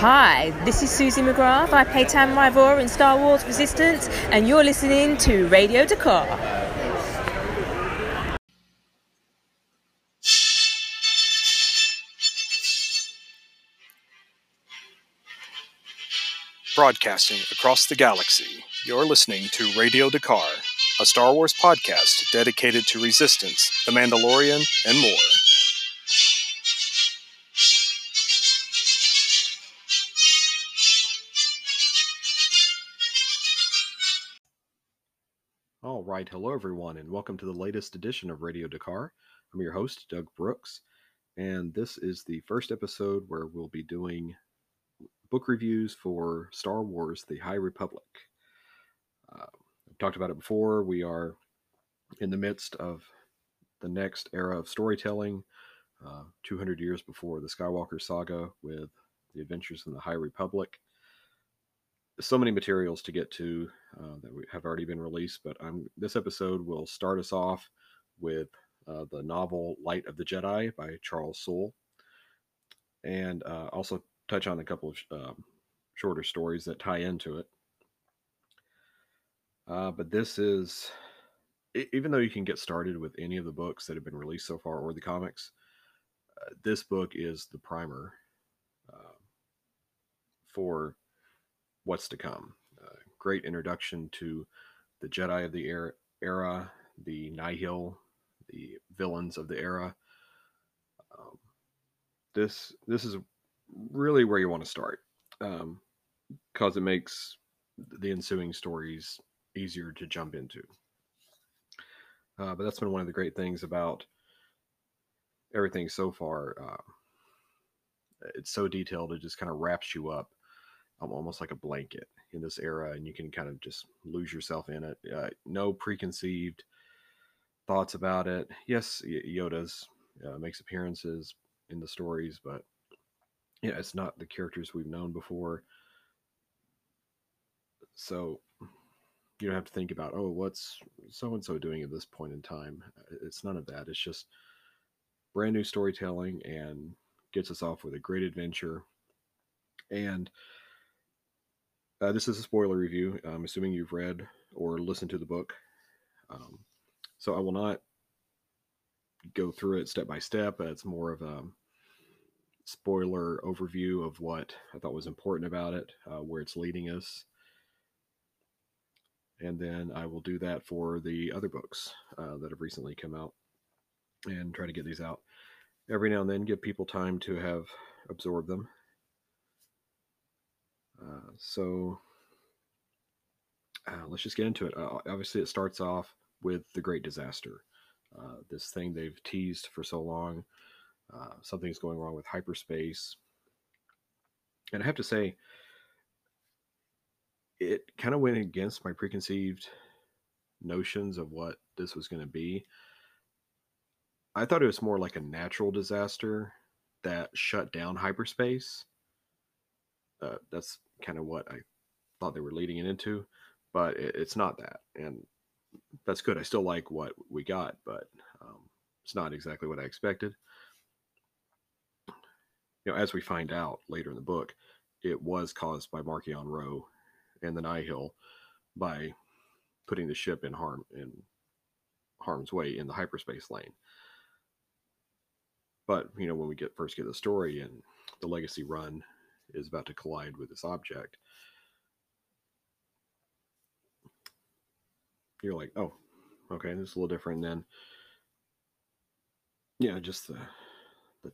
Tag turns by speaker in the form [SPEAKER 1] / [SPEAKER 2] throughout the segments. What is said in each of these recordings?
[SPEAKER 1] Hi, this is Suzie McGrath. I play Tam Ryvora in Star Wars Resistance, and you're listening to Radio D'Qar.
[SPEAKER 2] Broadcasting across the galaxy, you're listening to Radio D'Qar, a Star Wars podcast dedicated to Resistance, The Mandalorian, and more.
[SPEAKER 3] Right, hello everyone, and welcome to the latest edition of Radio D'Qar. I'm your host, Doug Brooks, and this is the first episode where we'll be doing book reviews for Star Wars The High Republic. Uh, I've talked about it before. We are in the midst of the next era of storytelling, uh, 200 years before the Skywalker saga with the adventures in the High Republic. So many materials to get to uh, that we have already been released, but I'm, this episode will start us off with uh, the novel Light of the Jedi by Charles Soule, and uh, also touch on a couple of um, shorter stories that tie into it. Uh, but this is, even though you can get started with any of the books that have been released so far or the comics, uh, this book is the primer uh, for what's to come. Great introduction to the Jedi of the era, era the Nihil, the villains of the era. Um, this this is really where you want to start because um, it makes the ensuing stories easier to jump into. Uh, but that's been one of the great things about everything so far. Uh, it's so detailed, it just kind of wraps you up almost like a blanket in this era, and you can kind of just lose yourself in it. Uh, no preconceived thoughts about it. Yes, Yoda's uh, makes appearances in the stories, but yeah, it's not the characters we've known before. So you don't have to think about, oh, what's so and so doing at this point in time. It's none of that. It's just brand new storytelling and gets us off with a great adventure. And uh, this is a spoiler review. I'm assuming you've read or listened to the book. Um, so I will not go through it step by step. It's more of a spoiler overview of what I thought was important about it, uh, where it's leading us. And then I will do that for the other books uh, that have recently come out and try to get these out every now and then, give people time to have absorbed them. Uh, so uh, let's just get into it. Uh, obviously, it starts off with the Great Disaster. Uh, this thing they've teased for so long uh, something's going wrong with hyperspace. And I have to say, it kind of went against my preconceived notions of what this was going to be. I thought it was more like a natural disaster that shut down hyperspace. Uh, that's kind of what I thought they were leading it into, but it, it's not that, and that's good. I still like what we got, but um, it's not exactly what I expected you know, as we find out later in the book, it was caused by Marchion Ro and the Nihil by putting the ship in harm in harm's way in the hyperspace lane. But you know, when we get first get the story and the legacy run is about to collide with this object, you're like, oh, okay, this is a little different than yeah, just the the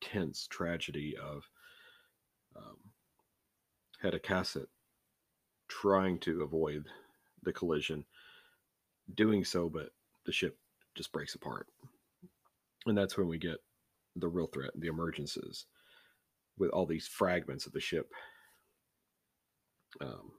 [SPEAKER 3] tense tragedy of um, Hedda trying to avoid the collision, doing so, but the ship just breaks apart. And that's when we get the real threat, the emergences, with all these fragments of the ship um,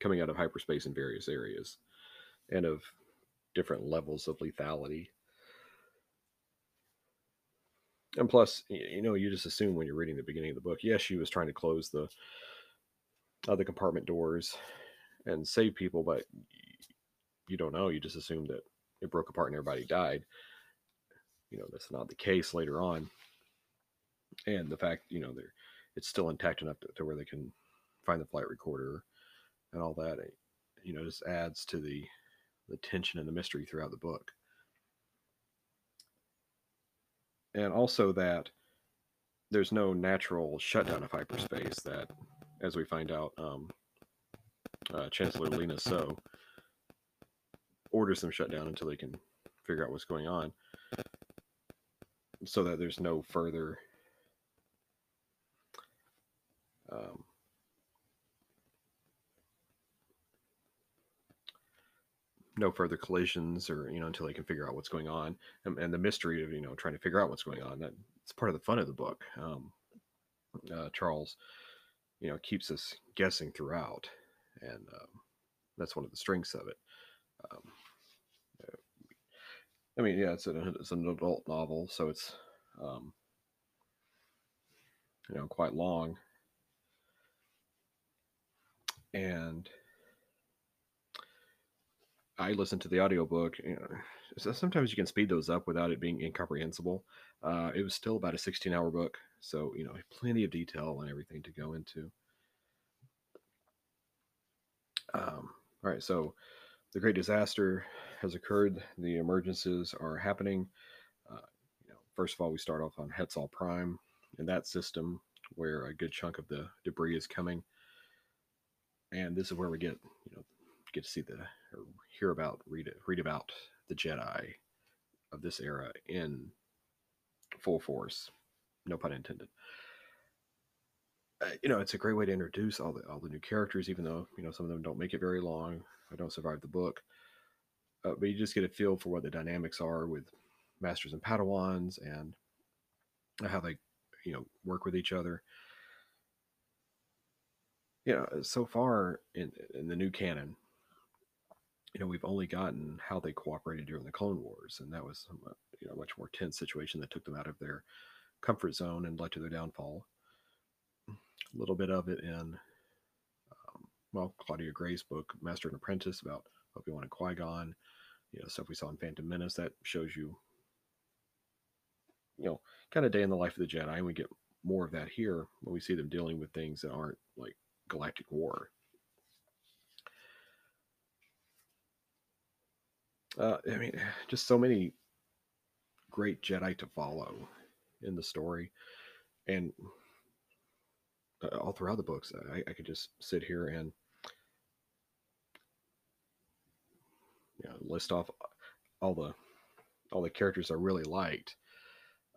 [SPEAKER 3] coming out of hyperspace in various areas and of different levels of lethality and plus, you know, you just assume when you're reading the beginning of the book, yes, she was trying to close the uh, compartment doors and save people, but you don't know. You just assume that it broke apart and everybody died. You know, that's not the case later on. And the fact, you know, there it's still intact enough to, to where they can find the flight recorder and all that. You know, just adds to the the tension and the mystery throughout the book. And also that there's no natural shutdown of hyperspace that, as we find out, um, uh, Chancellor Lina Soh orders them shut down until they can figure out what's going on so that there's no further um, no further collisions or you know until they can figure out what's going on. And, and the mystery of you know trying to figure out what's going on that it's part of the fun of the book. Um, uh, charles you know keeps us guessing throughout and um, that's one of the strengths of it. Um, I mean, yeah, it's an it's an adult novel, so it's um, you know quite long, and I listened to the audiobook. You know, so sometimes you can speed those up without it being incomprehensible. Uh, it was still about a 16 hour book, so you know plenty of detail and everything to go into. Um, all right, so the great disaster has occurred. The emergencies are happening. Uh, you know, first of all, we start off on Hetzal Prime in that system where a good chunk of the debris is coming, and this is where we get you know get to see the or hear about read read about the Jedi of this era in full force. No pun intended. Uh, you know, it's a great way to introduce all the all the new characters, even though you know some of them don't make it very long. I don't survive the book. Uh, but you just get a feel for what the dynamics are with masters and padawans and how they you know work with each other you know uh, so far in in the new canon you know we've only gotten how they cooperated during the clone wars and that was a uh, you know a much more tense situation that took them out of their comfort zone and led to their downfall a little bit of it in um, well, Claudia Gray's book, Master and Apprentice, about Obi Wan and Qui Gon, you know, stuff we saw in Phantom Menace that shows you, you know, kind of day in the life of the Jedi. And we get more of that here when we see them dealing with things that aren't like galactic war. Uh, I mean, just so many great Jedi to follow in the story. And uh, all throughout the books. I, I could just sit here and you know, list off all the all the characters I really liked.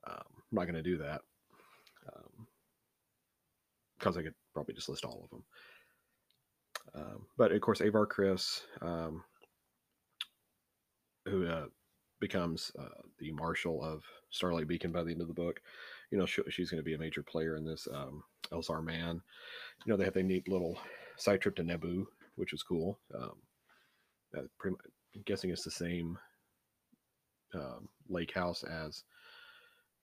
[SPEAKER 3] Um, I'm not going to do that because I could probably just list all of them. Um, but of course, Avar Kriss, um, who uh, becomes uh, the marshal of Starlight Beacon by the end of the book, you know, she, she's going to be a major player in this. Um, Elzar Mann, you know, they have a neat little side trip to Naboo, which was cool. Um, pretty much, I'm guessing it's the same um, lake house as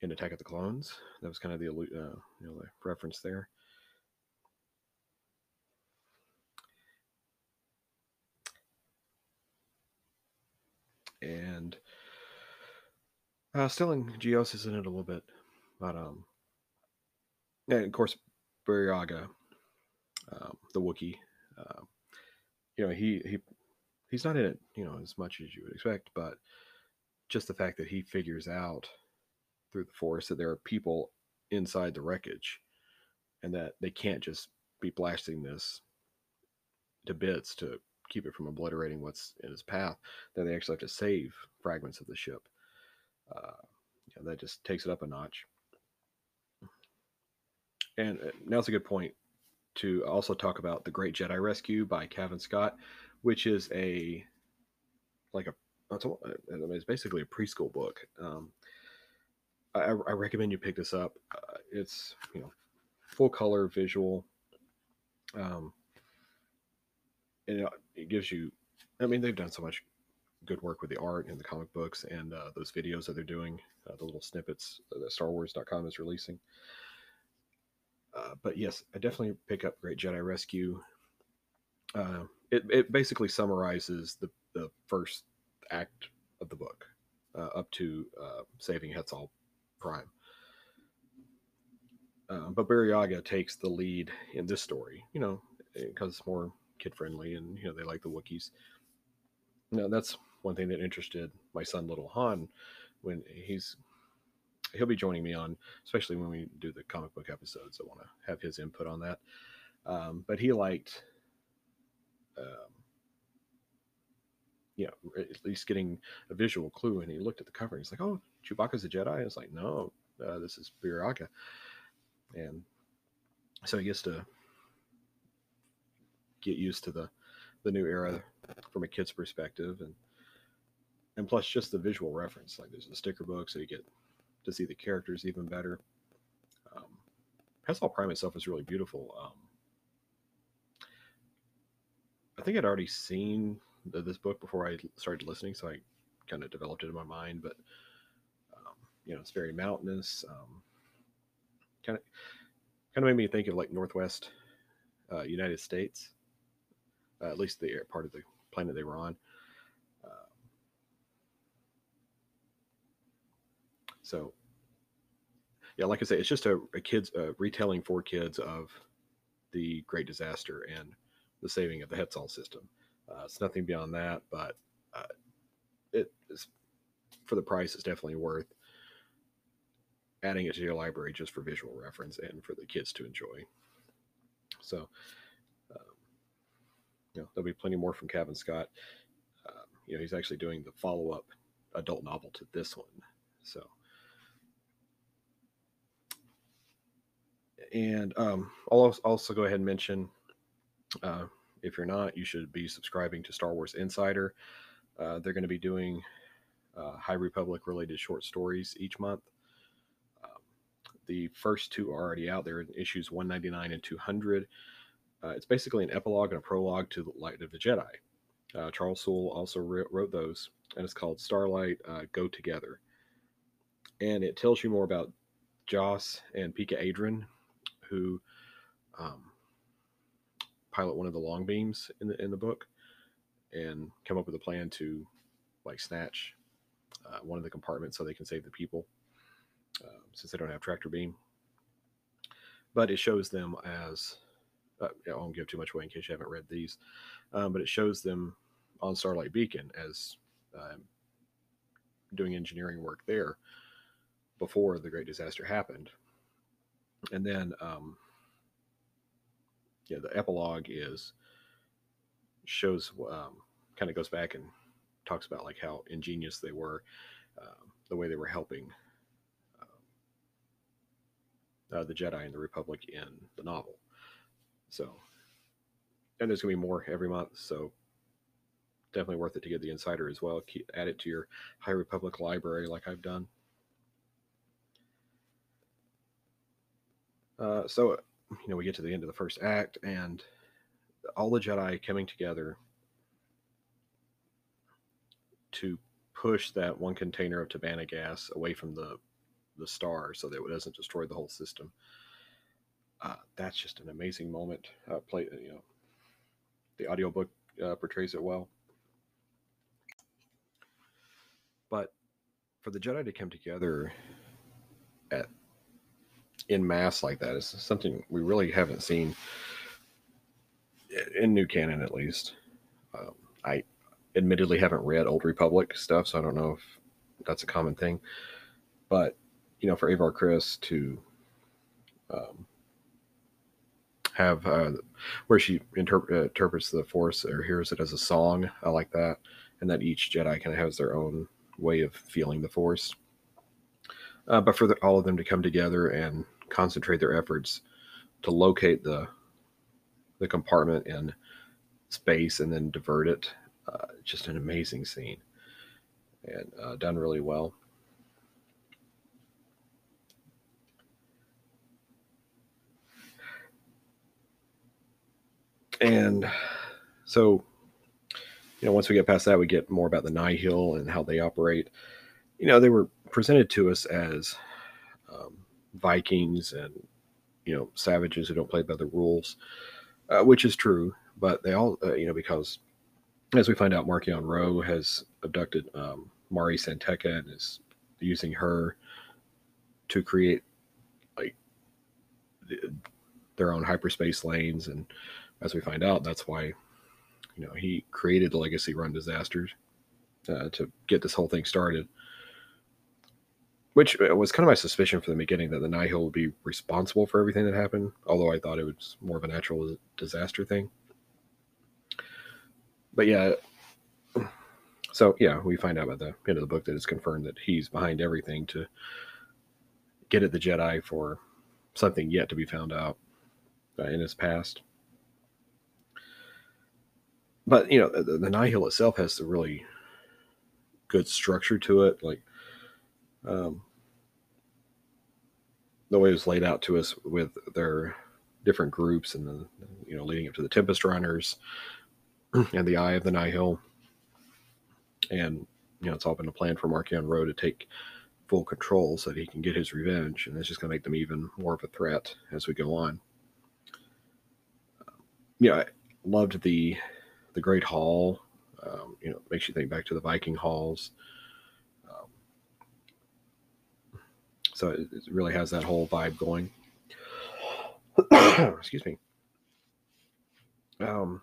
[SPEAKER 3] in Attack of the Clones. That was kind of the uh, you know the reference there. And uh, still in Geosis in it a little bit, but um, and of course Burryaga, um, the Wookie, Uh, you know, he he he's not in it, you know, as much as you would expect, but just the fact that he figures out through the force that there are people inside the wreckage and that they can't just be blasting this to bits to keep it from obliterating what's in his path, then they actually have to save fragments of the ship. Uh, that just takes it up a notch. And uh, now's a good point to also talk about The Great Jedi Rescue by Cavan Scott, which is a like a it's basically a preschool book. Um, I, I, recommend you pick this up. Uh, it's you know full color visual. Um, and it, gives you. I mean, they've done so much good work with the art and the comic books and uh, those videos that they're doing, uh, the little snippets that StarWars.com is releasing. Uh, but yes, I definitely pick up Great Jedi Rescue. Uh, it, it basically summarizes the, the first act of the book uh, up to uh, saving Hetzal Prime. Um, but Burryaga takes the lead in this story, you know, because it's more kid friendly and, you know, they like the Wookiees. Now, that's one thing that interested my son, Little Han, when he's he'll be joining me on, especially when we do the comic book episodes. I want to have his input on that. Um, but he liked, um, you know, at least getting a visual clue. And he looked at the cover and he's like, "Oh, Chewbacca's a Jedi." I was like, "No, uh, this is Burryaga." And so he gets to get used to the the new era from a kid's perspective, and and plus just the visual reference. Like there's a sticker book, so you get to see the characters even better. Um, Hetzal Prime itself is really beautiful. Um, I think I'd already seen the, this book before I started listening, so I kind of developed it in my mind. But um, you know, it's very mountainous. kind of kind of made me think of like Northwest uh, United States, uh, at least the part of the planet they were on. So, yeah, like I say, it's just a, a kids a retelling for kids of the Great Disaster and the saving of the Hetzal system. Uh, it's nothing beyond that, but uh, it is for the price. It's definitely worth adding it to your library just for visual reference and for the kids to enjoy. So, um, know, there'll be plenty more from Cavan Scott. Um, you know, he's actually doing the follow up adult novel to this one. So, and um, I'll also go ahead and mention uh, if you're not, you should be subscribing to Star Wars Insider. Uh, they're going to be doing uh, High Republic related short stories each month. Um, the first two are already out there in issues 199 and 200. Uh, it's basically an epilogue and a prologue to the Light of the Jedi. Uh, Charles Soule also wrote those, and it's called Starlight uh, Go Together. And it tells you more about Joss and Pikka Adren, who um, pilot one of the long beams in the in the book and come up with a plan to like snatch uh, one of the compartments so they can save the people uh, since they don't have tractor beam. But it shows them as uh, I won't give too much away in case you haven't read these, um, but it shows them on Starlight Beacon as um, doing engineering work there before the great disaster happened and then um, yeah, the epilogue is shows um, kind of goes back and talks about like how ingenious they were, um, the way they were helping um, uh, the Jedi and the Republic in the novel. So, and there's gonna be more every month. So definitely worth it to get the insider as well. Keep, add it to your High Republic library, like I've done. Uh, so, you know, we get to the end of the first act, and all the Jedi coming together to push that one container of Tibanna gas away from the the star so that it doesn't destroy the whole system. Uh, that's just an amazing moment. Uh, play, you know, the audiobook uh, portrays it well. But for the Jedi to come together at in mass like that is something we really haven't seen in new canon, at least. Um, I admittedly haven't read Old Republic stuff, so I don't know if that's a common thing. But you know, for Avar Kriss to um, have uh, where she interp- uh, interprets the Force or hears it as a song, I like that, and that each Jedi kind of has their own way of feeling the Force. Uh, but for the, all of them to come together and concentrate their efforts to locate the the compartment in space and then divert it. Uh, just an amazing scene and uh, done really well. And so, you know, once we get past that, we get more about the Nihil and how they operate. You know, they were presented to us as um, Vikings and you know savages who don't play by the rules, uh, which is true. But they all uh, you know because as we find out, Marchion Ro has abducted um, Mari San Tekka and is using her to create like their own hyperspace lanes, and as we find out, that's why you know he created the Legacy Run disasters uh, to get this whole thing started. Which uh, was kind of my suspicion from the beginning that the Nihil would be responsible for everything that happened, although I thought it was more of a natural disaster thing. But yeah, so yeah, we find out by the end of the book that it's confirmed that he's behind everything to get at the Jedi for something yet to be found out uh, in his past. But you know, the, the Nihil itself has a really good structure to it, like um, the way it was laid out to us with their different groups and the you know leading up to the Tempest Runners and the Eye of the Nihil, and you know it's all been a plan for Marchion Ro to take full control so that he can get his revenge, and it's just going to make them even more of a threat as we go on. Yeah, I loved the the Great Hall. Um, you know, makes you think back to the Viking halls. Um, so it, it really has that whole vibe going. Excuse me. Um,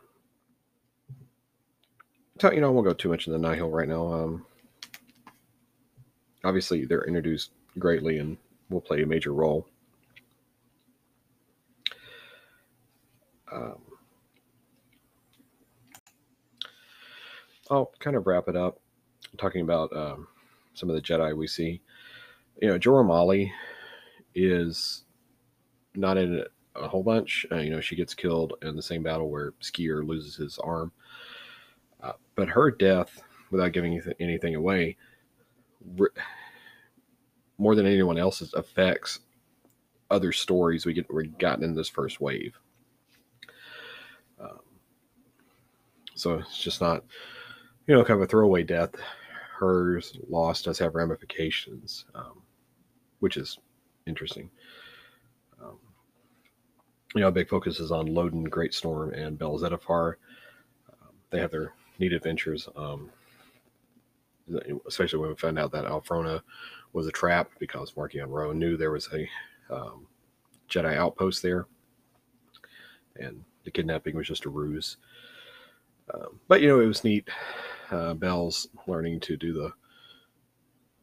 [SPEAKER 3] you know, I won't go too much in the Nihil right now. Um, obviously, they're introduced greatly and will play a major role. Um, I'll kind of wrap it up talking about um, some of the Jedi we see. You know, Jora Malli is not in a whole bunch. Uh, you know, she gets killed in the same battle where Sskeer loses his arm. Uh, but her death, without giving anything away, more than anyone else's, affects other stories we get we gotten in this first wave. Um, so it's just not, you know, kind of a throwaway death. Hers loss does have ramifications, um, which is interesting. Um, you know, a big focus is on Loden, Greatstorm, and Bell Zettifar. Um, they have their neat adventures. Um, especially when we found out that Elphrona was a trap because Marchion Ro knew there was a um, Jedi outpost there, and the kidnapping was just a ruse. Um, but you know, it was neat. Uh, Bell's learning to do the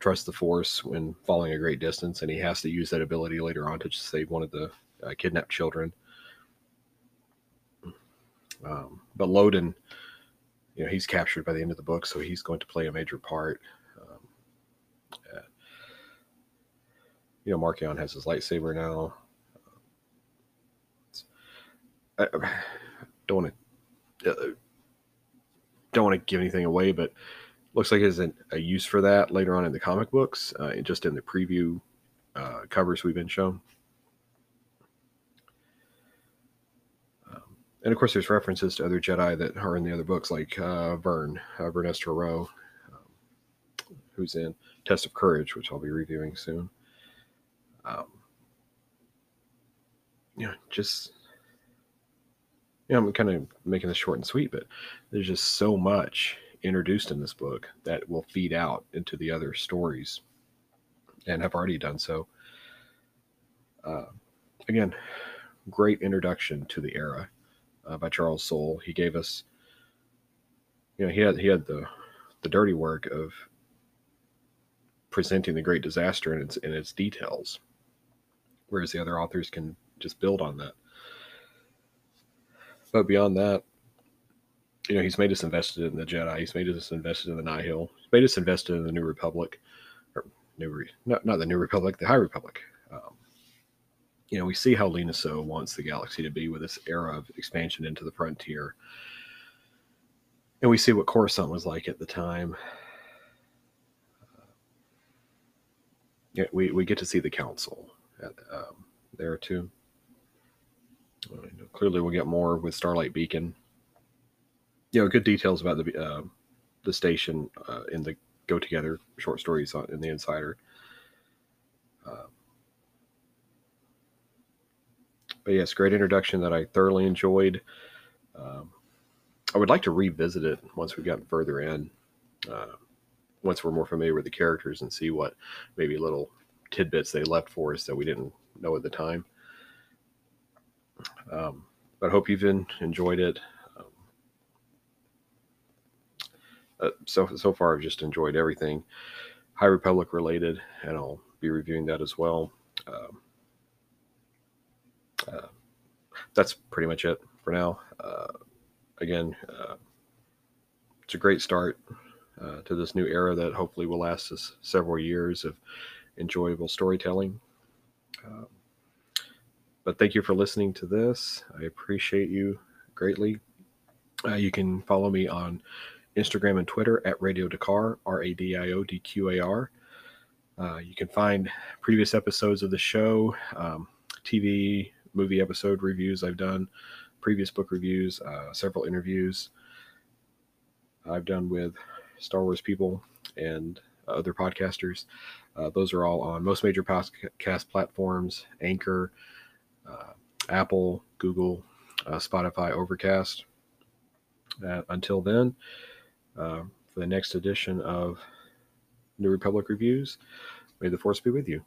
[SPEAKER 3] trust the Force when falling a great distance, and he has to use that ability later on to save one of the uh, kidnapped children. Um, but Loden you know he's captured by the end of the book, so he's going to play a major part. Um, uh, you know, Marchion has his lightsaber now. I, I don't want to uh, don't want to give anything away, but looks like there's a, use for that later on in the comic books, uh, just in the preview uh, covers we've been shown. and of course, there's references to other Jedi that are in the other books, like uh, Vern, uh, Rwoh, um, who's in Test of Courage, which I'll be reviewing soon. Um, yeah, just yeah, I'm kind of making this short and sweet, but there's just so much introduced in this book that will feed out into the other stories, and have already done so. Uh, again, great introduction to the era uh, by Charles Soule. He gave us, you know, he had he had the the dirty work of presenting the great disaster in its in its details, whereas the other authors can just build on that. But beyond that, you know, he's made us invested in the Jedi. He's made us invested in the Nihil. He's made us invested in the New Republic, or New Re- not not the New Republic, the High Republic. Um, you know, we see how Lina Soh wants the galaxy to be with this era of expansion into the frontier. And we see what Coruscant was like at the time. yeah, we, we get to see the council at, um, there too. Clearly, we'll get more with Starlight Beacon. You know, good details about the uh, the station uh, in the Go Together short stories on, in the Insider. Uh, but yes, great introduction that I thoroughly enjoyed. Um, I would like to revisit it once we've gotten further in, uh, once we're more familiar with the characters and see what maybe little tidbits they left for us that we didn't know at the time. Um, but I hope you've enjoyed it. Um, uh, so so far, I've just enjoyed everything High Republic related, and I'll be reviewing that as well. Um, uh, that's pretty much it for now. Uh, again, uh, it's a great start uh, to this new era that hopefully will last us several years of enjoyable storytelling. Um, but thank you for listening to this. I appreciate you greatly. Uh, you can follow me on Instagram and Twitter at Radio D'Qar, R A D I O D Q A R. Uh, you can find previous episodes of the show, um, TV, movie episode reviews I've done, previous book reviews, uh, several interviews I've done with Star Wars people and other podcasters. Uh, those are all on most major podcast platforms Anchor, uh, Apple, Google, uh, Spotify, Overcast. Uh, until then, uh, for the next edition of New Republic Reviews, may the Force be with you.